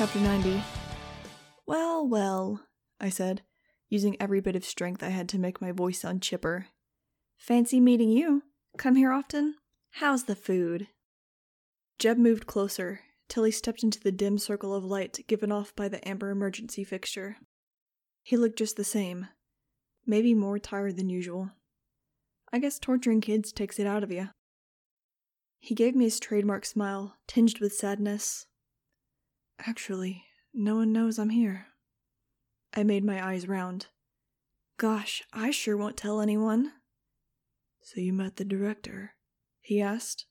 Chapter 90 Well, well, I said, using every bit of strength I had to make my voice sound chipper. Fancy meeting you. Come here often? How's the food? Jeb moved closer till he stepped into the dim circle of light given off by the amber emergency fixture. He looked just the same, maybe more tired than usual. I guess torturing kids takes it out of you. He gave me his trademark smile, tinged with sadness. Actually, no one knows I'm here. I made my eyes round. Gosh, I sure won't tell anyone. So you met the director? He asked.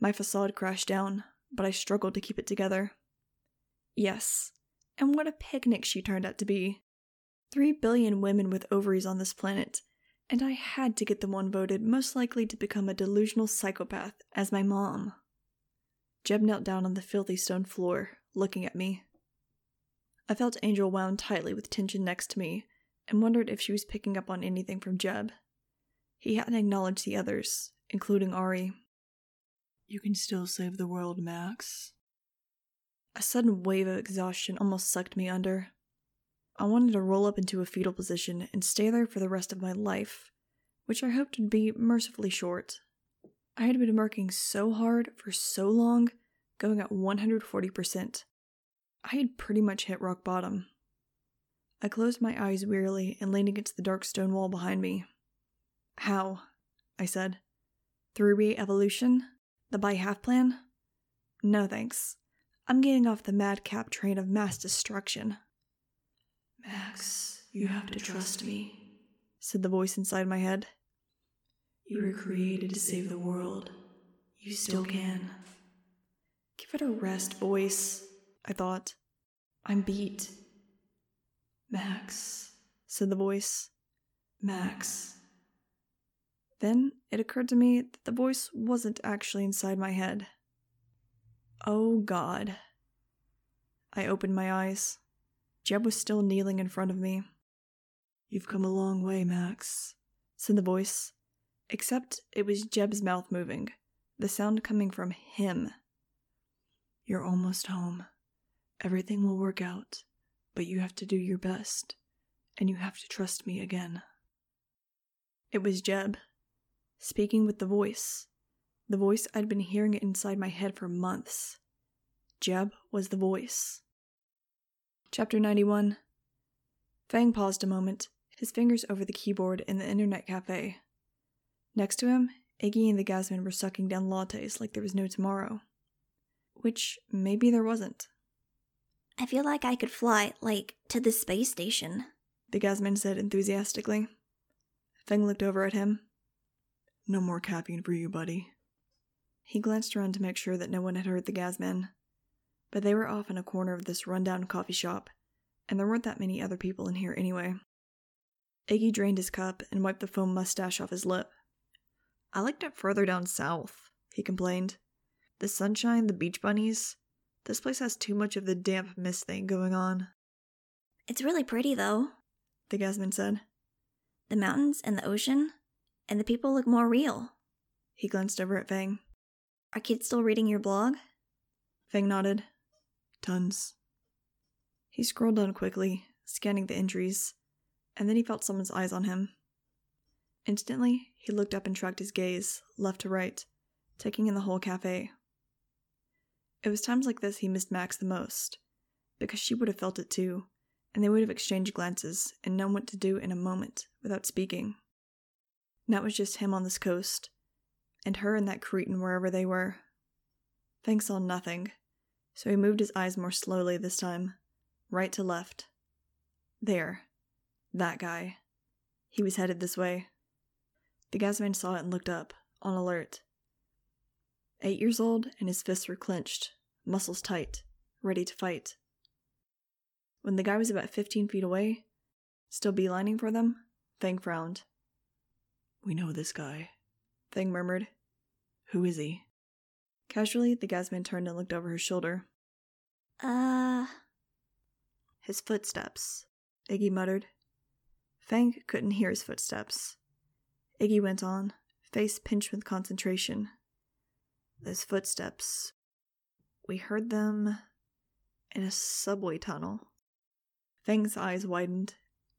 My facade crashed down, but I struggled to keep it together. Yes, and what a picnic she turned out to be. Three billion women with ovaries on this planet, and I had to get the one voted most likely to become a delusional psychopath as my mom. Jeb knelt down on the filthy stone floor, looking at me. I felt Angel wound tightly with tension next to me, and wondered if she was picking up on anything from Jeb. He hadn't acknowledged the others, including Ari. You can still save the world, Max. A sudden wave of exhaustion almost sucked me under. I wanted to roll up into a fetal position and stay there for the rest of my life, which I hoped would be mercifully short. I had been working so hard for so long, going at 140%. I had pretty much hit rock bottom. I closed my eyes wearily and leaned against the dark stone wall behind me. How? I said. Through re evolution? The by half plan? No thanks. I'm getting off the madcap train of mass destruction. Max, you have to trust me, said the voice inside my head. You were created to save the world. You still can. Give it a rest, voice, I thought. I'm beat. Max, said the voice. Max. Then it occurred to me that the voice wasn't actually inside my head. Oh God. I opened my eyes. Jeb was still kneeling in front of me. You've come a long way, Max, said the voice, except it was Jeb's mouth moving, the sound coming from him. You're almost home. Everything will work out, but you have to do your best, and you have to trust me again. It was Jeb, speaking with the voice, the voice I'd been hearing inside my head for months. Jeb was the voice. Chapter 91 Fang paused a moment, his fingers over the keyboard in the internet cafe. Next to him, Iggy and the Gasman were sucking down lattes like there was no tomorrow. Which maybe there wasn't. I feel like I could fly, like, to the space station, the Gasman said enthusiastically. Fang looked over at him. No more capping for you, buddy. He glanced around to make sure that no one had heard the Gasman but they were off in a corner of this rundown coffee shop, and there weren't that many other people in here anyway. Iggy drained his cup and wiped the foam mustache off his lip. I liked it further down south, he complained. The sunshine, the beach bunnies. This place has too much of the damp mist thing going on. It's really pretty, though, the Gasman said. The mountains and the ocean, and the people look more real. He glanced over at Fang. Are kids still reading your blog? Fang nodded. Tons. He scrolled down quickly, scanning the entries, and then he felt someone's eyes on him. Instantly, he looked up and tracked his gaze, left to right, taking in the whole cafe. It was times like this he missed Max the most, because she would have felt it too, and they would have exchanged glances and known what to do in a moment without speaking. Now it was just him on this coast, and her and that cretin wherever they were. Fang saw nothing, so he moved his eyes more slowly this time, right to left. There. That guy. He was headed this way. The gasman saw it and looked up, on alert. Eight years old, and his fists were clenched, muscles tight, ready to fight. When the guy was about 15 feet away, still beelining for them, Fang frowned. We know this guy, Fang murmured. Who is he? Casually, the gasman turned and looked over his shoulder. Uh. His footsteps, Iggy muttered. Fang couldn't hear his footsteps. Iggy went on, face pinched with concentration. Those footsteps. We heard them in a subway tunnel. Fang's eyes widened,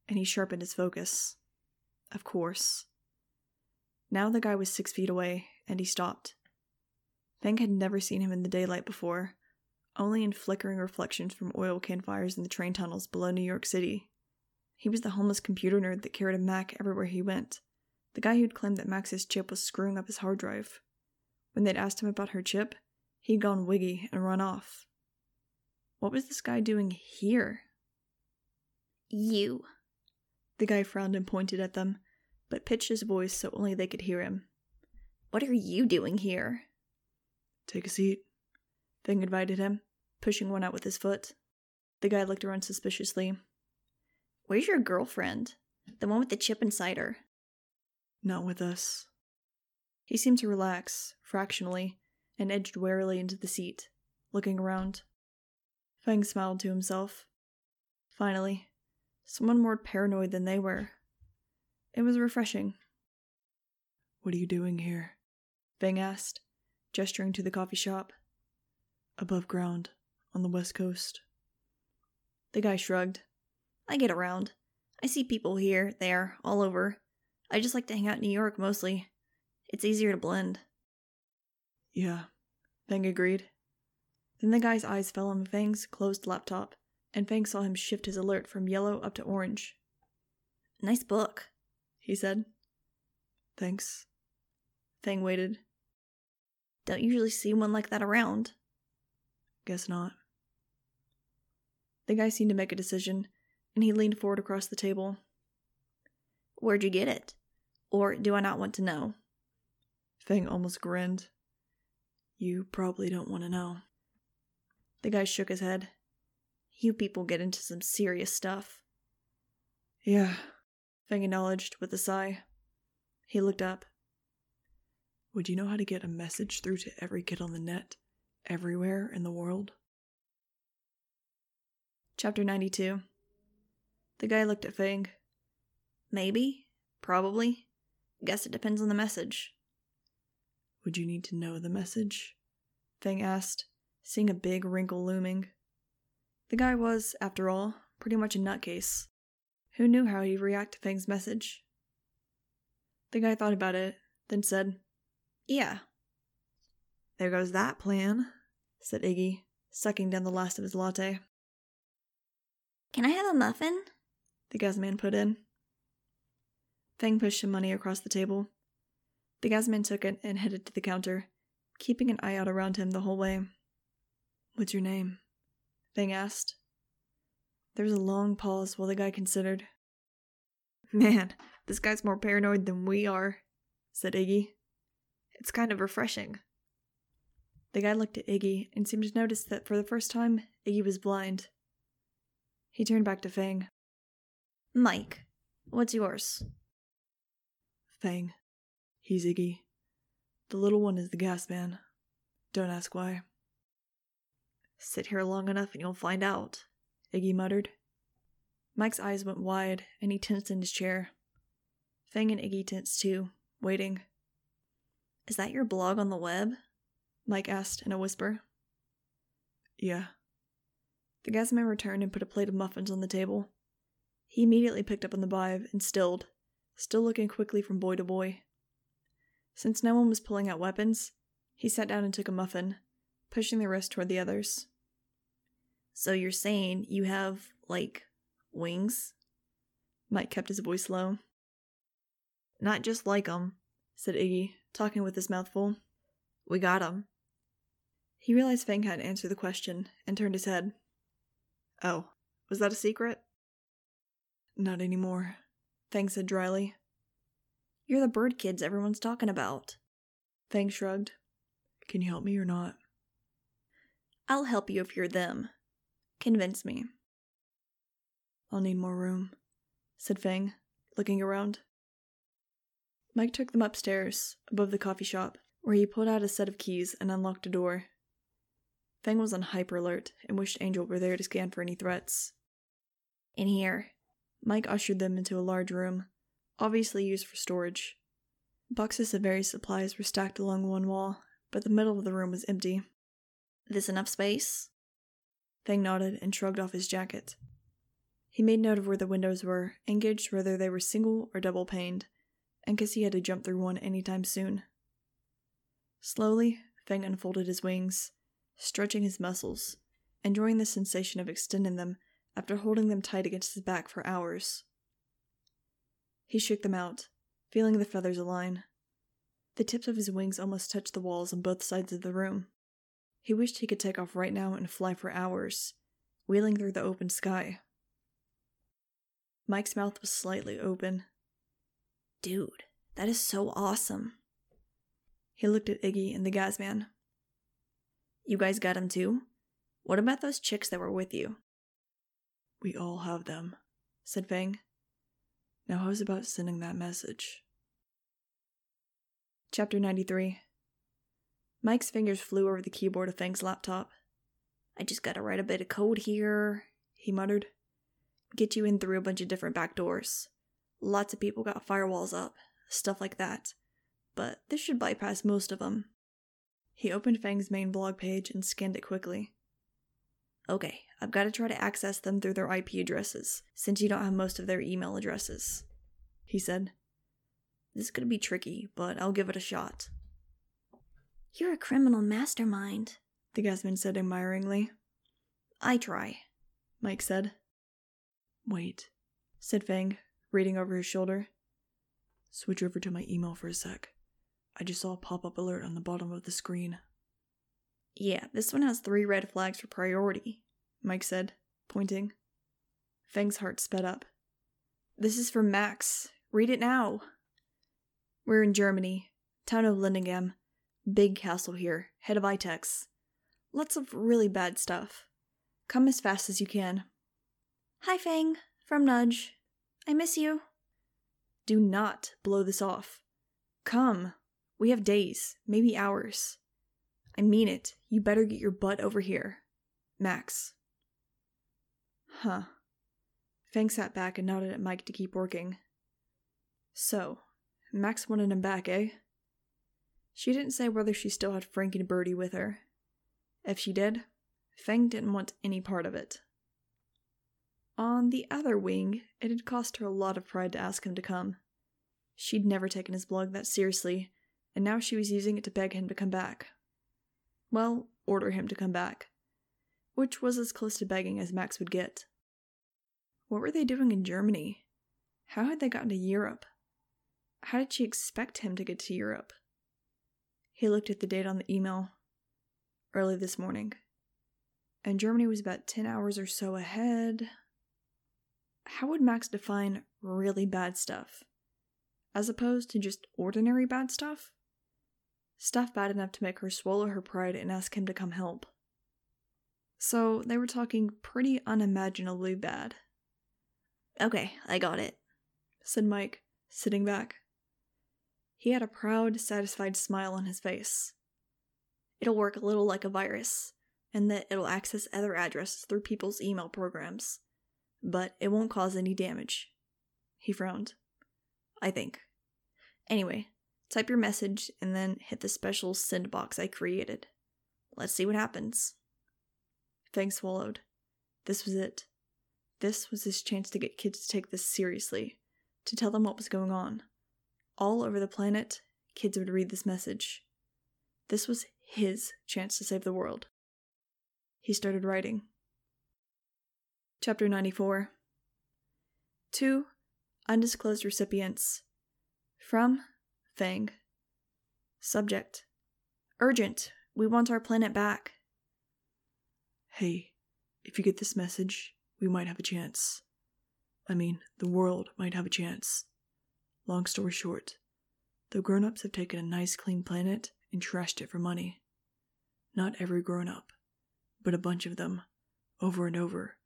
and he sharpened his focus. Of course. Now the guy was six feet away, and he stopped. Fang had never seen him in the daylight before, only in flickering reflections from oil can fires in the train tunnels below New York City. He was the homeless computer nerd that carried a Mac everywhere he went, the guy who'd claimed that Max's chip was screwing up his hard drive. When they'd asked him about her chip, he'd gone wiggy and run off. What was this guy doing here? You. The guy frowned and pointed at them, but pitched his voice so only they could hear him. What are you doing here? Take a seat. Fang invited him, pushing one out with his foot. The guy looked around suspiciously. Where's your girlfriend? The one with the chip inside her. Not with us. He seemed to relax, fractionally, and edged warily into the seat, looking around. Fang smiled to himself. Finally, someone more paranoid than they were. It was refreshing. What are you doing here? Fang asked, gesturing to the coffee shop. Above ground, on the west coast. The guy shrugged. I get around. I see people here, there, all over. I just like to hang out in New York mostly. It's easier to blend. Yeah, Fang agreed. Then the guy's eyes fell on Fang's closed laptop, and Fang saw him shift his alert from yellow up to orange. Nice book, he said. Thanks. Fang waited. Don't usually see one like that around. Guess not. The guy seemed to make a decision, and he leaned forward across the table. Where'd you get it? Or do I not want to know? Fang almost grinned. You probably don't want to know. The guy shook his head. You people get into some serious stuff. Yeah, Fang acknowledged with a sigh. He looked up. Would you know how to get a message through to every kid on the net, everywhere in the world? Chapter 92 The guy looked at Fang. Maybe. Probably. Guess it depends on the message. Would you need to know the message? Fang asked, seeing a big wrinkle looming. The guy was, after all, pretty much a nutcase. Who knew how he'd react to Fang's message? The guy thought about it, then said, Yeah. There goes that plan, said Iggy, sucking down the last of his latte. Can I have a muffin? The gas man put in. Fang pushed some money across the table. The gasman took it and headed to the counter, keeping an eye out around him the whole way. What's your name? Fang asked. There was a long pause while the guy considered. Man, this guy's more paranoid than we are, said Iggy. It's kind of refreshing. The guy looked at Iggy and seemed to notice that for the first time, Iggy was blind. He turned back to Fang. Mike, what's yours? Fang. He's Iggy. The little one is the gas man. Don't ask why. Sit here long enough and you'll find out, Iggy muttered. Mike's eyes went wide and he tensed in his chair. Fang and Iggy tensed too, waiting. Is that your blog on the web? Mike asked in a whisper. Yeah. The gas man returned and put a plate of muffins on the table. He immediately picked up on the vibe and stilled, still looking quickly from boy to boy. Since no one was pulling out weapons, he sat down and took a muffin, pushing the rest toward the others. So you're saying you have, like, wings? Mike kept his voice low. Not just like 'em, said Iggy, talking with his mouth full. We got 'em. He realized Fang hadn't answered the question and turned his head. Oh, was that a secret? Not anymore, Fang said dryly. You're the bird kids everyone's talking about. Fang shrugged. Can you help me or not? I'll help you if you're them. Convince me. I'll need more room, said Fang, looking around. Mike took them upstairs, above the coffee shop, where he pulled out a set of keys and unlocked a door. Fang was on hyper alert and wished Angel were there to scan for any threats. In here. Mike ushered them into a large room, obviously used for storage. Boxes of various supplies were stacked along one wall, but the middle of the room was empty. This enough space? Fang nodded and shrugged off his jacket. He made note of where the windows were and gauged whether they were single or double paned, and see he had to jump through one any time soon. Slowly, Fang unfolded his wings, stretching his muscles, enjoying the sensation of extending them after holding them tight against his back for hours. He shook them out, feeling the feathers align. The tips of his wings almost touched the walls on both sides of the room. He wished he could take off right now and fly for hours, wheeling through the open sky. Mike's mouth was slightly open. Dude, that is so awesome. He looked at Iggy and the Gasman. You guys got him too? What about those chicks that were with you? We all have them, said Fang. Now, how's about sending that message? Chapter 93 Mike's fingers flew over the keyboard of Fang's laptop. I just gotta write a bit of code here, he muttered. Get you in through a bunch of different back doors. Lots of people got firewalls up, stuff like that. But this should bypass most of them. He opened Fang's main blog page and scanned it quickly. Okay, I've got to try to access them through their IP addresses, since you don't have most of their email addresses, he said. This could be tricky, but I'll give it a shot. You're a criminal mastermind, the gasman said admiringly. I try, Mike said. Wait, said Fang, reading over his shoulder. Switch over to my email for a sec. I just saw a pop up alert on the bottom of the screen. Yeah, this one has three red flags for priority, Mike said, pointing. Fang's heart sped up. This is from Max. Read it now. We're in Germany, town of Lindingham. Big castle here, head of ITEX. Lots of really bad stuff. Come as fast as you can. Hi, Fang. From Nudge. I miss you. Do not blow this off. Come. We have days, maybe hours. I mean it. You better get your butt over here. Max. Huh. Fang sat back and nodded at Mike to keep working. So, Max wanted him back, eh? She didn't say whether she still had Frank and Birdie with her. If she did, Fang didn't want any part of it. On the other wing, it had cost her a lot of pride to ask him to come. She'd never taken his blog that seriously, and now she was using it to beg him to come back. Well, order him to come back. Which was as close to begging as Max would get. What were they doing in Germany? How had they gotten to Europe? How did she expect him to get to Europe? He looked at the date on the email. Early this morning. And Germany was about 10 hours or so ahead. How would Max define really bad stuff? As opposed to just ordinary bad stuff? Stuff bad enough to make her swallow her pride and ask him to come help. So they were talking pretty unimaginably bad. Okay, I got it, said Mike, sitting back. He had a proud, satisfied smile on his face. It'll work a little like a virus, and that it'll access other addresses through people's email programs, but it won't cause any damage. He frowned. I think. Anyway, type your message and then hit the special send box I created. Let's see what happens. Fang swallowed. This was it. This was his chance to get kids to take this seriously, to tell them what was going on. All over the planet, kids would read this message. This was his chance to save the world. He started writing. Chapter 94 Two undisclosed recipients. From Fang. Subject Urgent. We want our planet back. Hey, if you get this message, we might have a chance. I mean, the world might have a chance. Long story short, the grown ups have taken a nice clean planet and trashed it for money. Not every grown up, but a bunch of them, over and over,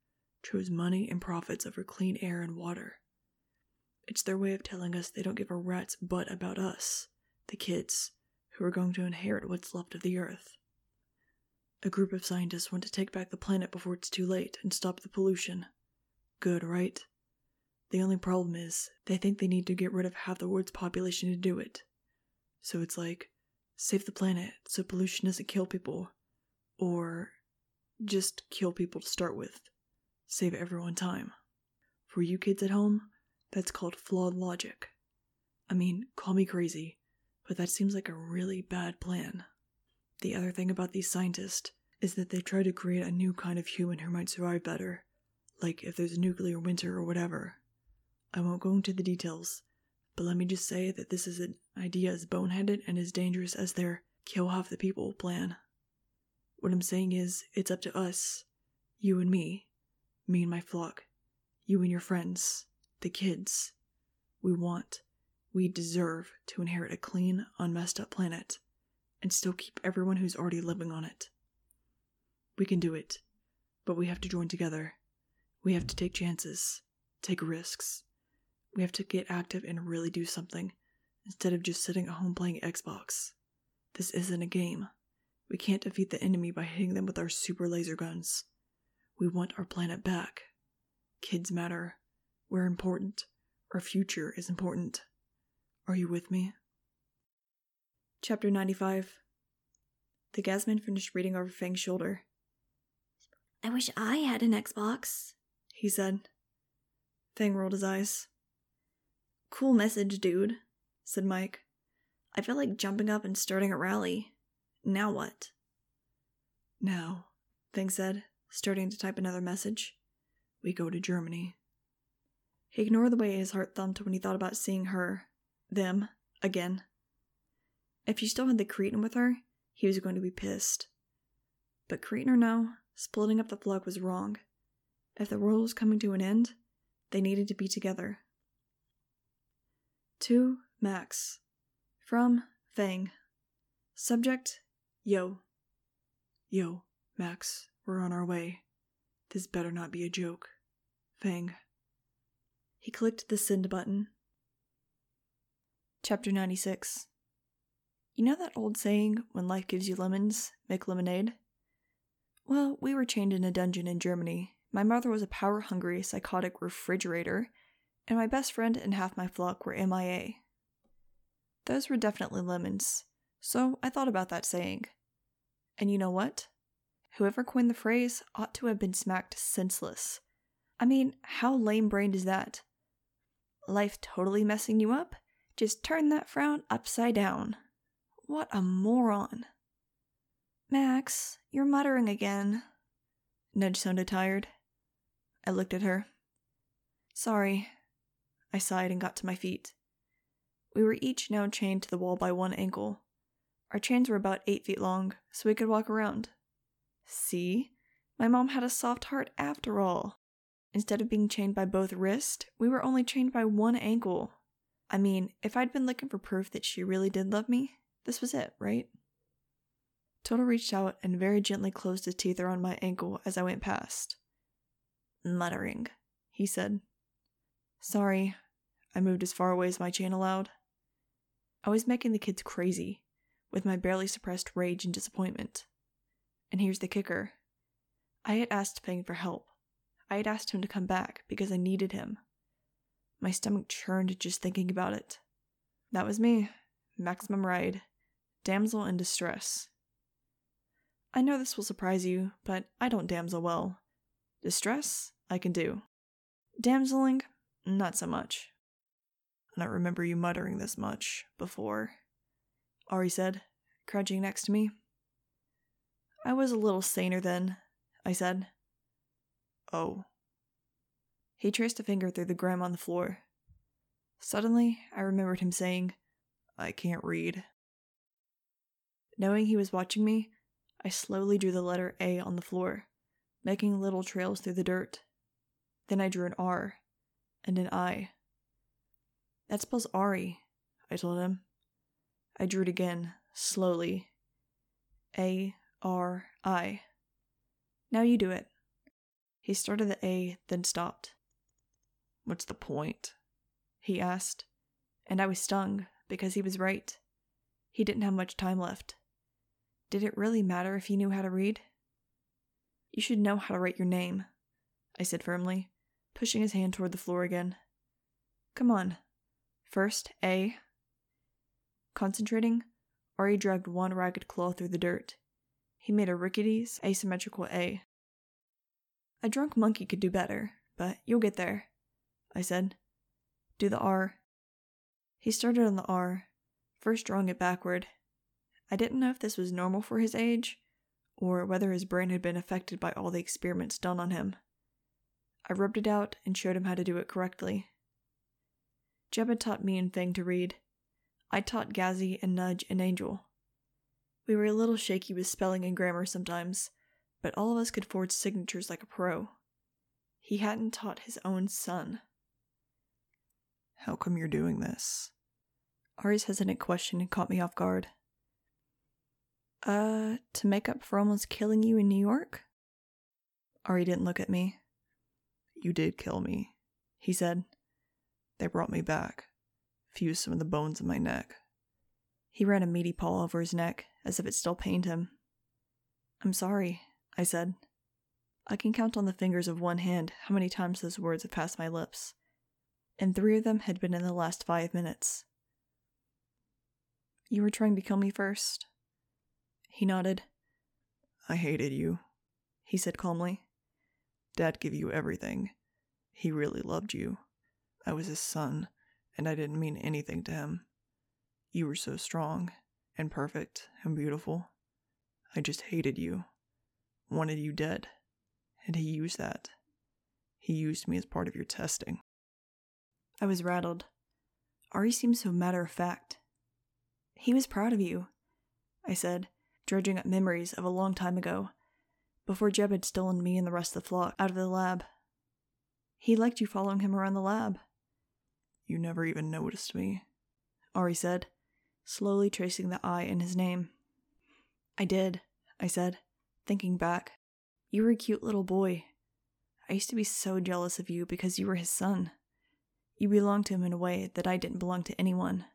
chose money and profits over clean air and water. It's their way of telling us they don't give a rat's butt about us, the kids, who are going to inherit what's left of the Earth. A group of scientists want to take back the planet before it's too late and stop the pollution. Good, right? The only problem is, they think they need to get rid of half the world's population to do it. So it's like, save the planet so pollution doesn't kill people. Or Just kill people to start with. Save everyone time. For you kids at home, that's called flawed logic. I mean, call me crazy, but that seems like a really bad plan. The other thing about these scientists is that they try to create a new kind of human who might survive better, like if there's a nuclear winter or whatever. I won't go into the details, but let me just say that this is an idea as boneheaded and as dangerous as their kill half the people plan. What I'm saying is, it's up to us, you and me, me and my flock, you and your friends, the kids. We want, we deserve to inherit a clean, unmessed up planet and still keep everyone who's already living on it. We can do it, but we have to join together. We have to take chances, take risks. We have to get active and really do something instead of just sitting at home playing Xbox. This isn't a game. We can't defeat the enemy by hitting them with our super laser guns. We want our planet back. Kids matter. We're important. Our future is important. Are you with me? Chapter 95 The Gasman finished reading over Fang's shoulder. I wish I had an Xbox, he said. Fang rolled his eyes. Cool message, dude, said Mike. I feel like jumping up and starting a rally. Now what? Now, Fang said, starting to type another message. We go to Germany. He ignored the way his heart thumped when he thought about seeing her, them, again. If she still had the cretin with her, he was going to be pissed. But cretin or no, splitting up the flock was wrong. If the world was coming to an end, they needed to be together. To Max. From Fang. Subject Yo. Yo, Max, we're on our way. This better not be a joke. Fang. He clicked the send button. Chapter 96 You know that old saying, when life gives you lemons, make lemonade? Well, we were chained in a dungeon in Germany. My mother was a power hungry, psychotic refrigerator, and my best friend and half my flock were MIA. Those were definitely lemons, so I thought about that saying. And you know what? Whoever coined the phrase ought to have been smacked senseless. I mean, how lame brained is that? Life totally messing you up? Just turn that frown upside down. What a moron. Max, you're muttering again. Nudge sounded tired. I looked at her. Sorry. I sighed and got to my feet. We were each now chained to the wall by one ankle. Our chains were about eight feet long, so we could walk around. See? My mom had a soft heart after all. Instead of being chained by both wrists, we were only chained by one ankle. I mean, if I'd been looking for proof that she really did love me, this was it, right? Toto reached out and very gently closed his teeth around my ankle as I went past. Muttering, he said. Sorry. I moved as far away as my chain allowed. I was making the kids crazy, with my barely suppressed rage and disappointment. And here's the kicker I had asked Fang for help. I had asked him to come back because I needed him. My stomach churned just thinking about it. That was me, Maximum Ride, damsel in distress. I know this will surprise you, but I don't damsel well. Distress, I can do. Damseling, not so much. I don't remember you muttering this much before, Ari said, crouching next to me. I was a little saner then, I said. Oh. He traced a finger through the grime on the floor. Suddenly, I remembered him saying, I can't read. Knowing he was watching me, I slowly drew the letter A on the floor, making little trails through the dirt. Then I drew an R and an I. That spells Ari, I told him. I drew it again, slowly. A R I. Now you do it. He started the A, then stopped. What's the point? He asked, and I was stung because he was right. He didn't have much time left. Did it really matter if he knew how to read? You should know how to write your name, I said firmly, pushing his hand toward the floor again. Come on. First, A. Concentrating, Ari dragged one ragged claw through the dirt. He made a rickety, asymmetrical A. A drunk monkey could do better, but you'll get there, I said. Do the R. He started on the R, first drawing it backward. I didn't know if this was normal for his age, or whether his brain had been affected by all the experiments done on him. I rubbed it out and showed him how to do it correctly. Jeb had taught me and Fang to read. I taught Gazzy and Nudge and Angel. We were a little shaky with spelling and grammar sometimes, but all of us could forge signatures like a pro. He hadn't taught his own son. How come you're doing this? Ari's hesitant question caught me off guard. Uh, to make up for almost killing you in New York? Ari didn't look at me. You did kill me, he said. They brought me back, fused some of the bones in my neck. He ran a meaty paw over his neck, as if it still pained him. I'm sorry, I said. I can count on the fingers of one hand how many times those words have passed my lips, and three of them had been in the last five minutes. You were trying to kill me first? He nodded. I hated you, he said calmly. Dad gave you everything. He really loved you. I was his son, and I didn't mean anything to him. You were so strong, and perfect, and beautiful. I just hated you, wanted you dead, and he used that. He used me as part of your testing. I was rattled. Ari seemed so matter of fact. He was proud of you, I said, dredging up memories of a long time ago, before Jeb had stolen me and the rest of the flock out of the lab. He liked you following him around the lab. You never even noticed me, Ari said, slowly tracing the I in his name. I did, I said, thinking back. You were a cute little boy. I used to be so jealous of you because you were his son. You belonged to him in a way that I didn't belong to anyone.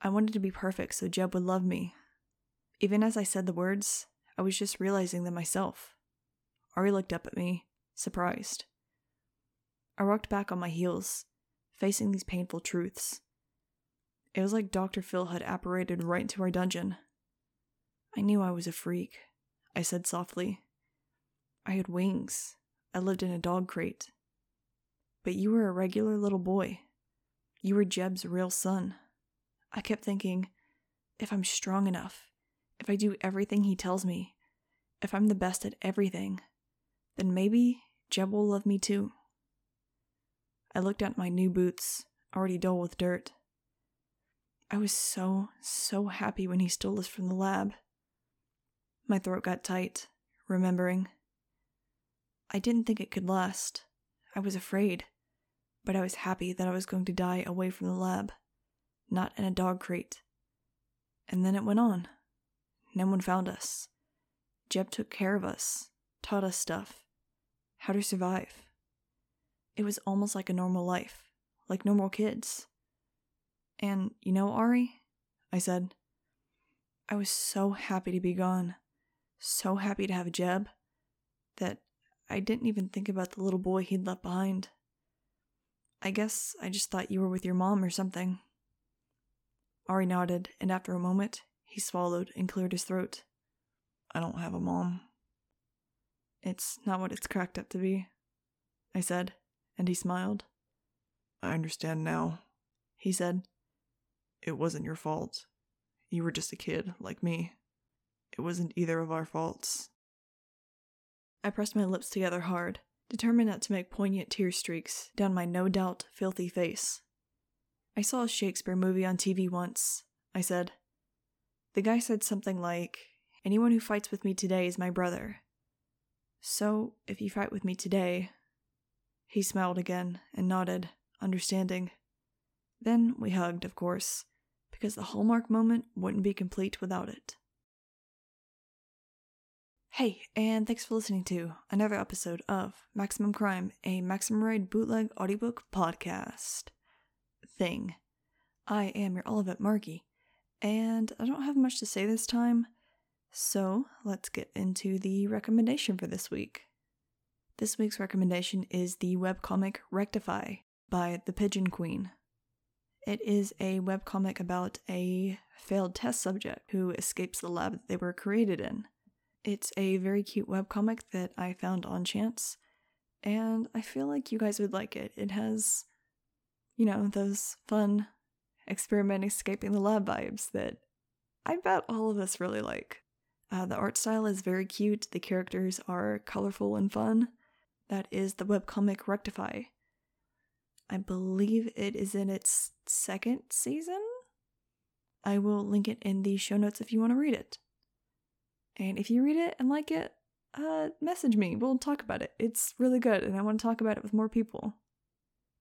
I wanted to be perfect so Jeb would love me. Even as I said the words, I was just realizing them myself. Ari looked up at me, surprised. I rocked back on my heels, facing these painful truths. It was like Dr. Phil had apparated right into our dungeon. I knew I was a freak, I said softly. I had wings. I lived in a dog crate. But you were a regular little boy. You were Jeb's real son. I kept thinking, if I'm strong enough, if I do everything he tells me, if I'm the best at everything, then maybe Jeb will love me too. I looked at my new boots, already dull with dirt. I was so, so happy when he stole us from the lab. My throat got tight, remembering. I didn't think it could last. I was afraid, but I was happy that I was going to die away from the lab not in a dog crate. And then it went on. No one found us. Jeb took care of us, taught us stuff, how to survive. It was almost like a normal life, like normal kids. And you know, Ari, I said, I was so happy to be gone, so happy to have Jeb, that I didn't even think about the little boy he'd left behind. I guess I just thought you were with your mom or something. Ari nodded, and after a moment, he swallowed and cleared his throat. I don't have a mom. It's not what it's cracked up to be, I said, and he smiled. I understand now, he said. It wasn't your fault. You were just a kid, like me. It wasn't either of our faults. I pressed my lips together hard, determined not to make poignant tear streaks down my no doubt filthy face. I saw a Shakespeare movie on TV once, I said. The guy said something like, Anyone who fights with me today is my brother. So, if you fight with me today. He smiled again and nodded, understanding. Then we hugged, of course, because the Hallmark moment wouldn't be complete without it. Hey, and thanks for listening to another episode of Maximum Crime, a Maximum Ride bootleg audiobook podcast thing. I am your Olivet Margie, and I don't have much to say this time, so let's get into the recommendation for this week. This week's recommendation is the webcomic Rectify by The Pigeon Queen. It is a webcomic about a failed test subject who escapes the lab that they were created in. It's a very cute webcomic that I found on chance, and I feel like you guys would like it. It has, you know, those fun experiment escaping the lab vibes that I bet all of us really like. Uh, the art style is very cute, the characters are colorful and fun. That is the webcomic Rectify. I believe it is in its second season. I will link it in the show notes if you want to read it. And if you read it and like it, uh, message me. We'll talk about it. It's really good, and I want to talk about it with more people.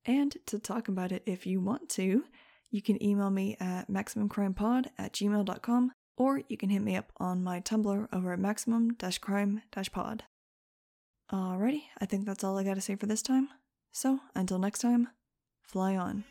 And to talk about it, if you want to, you can email me at maximumcrimepod at gmail.com, or you can hit me up on my Tumblr over at maximum crime pod. Alrighty, I think that's all I gotta say for this time. So, until next time, fly on.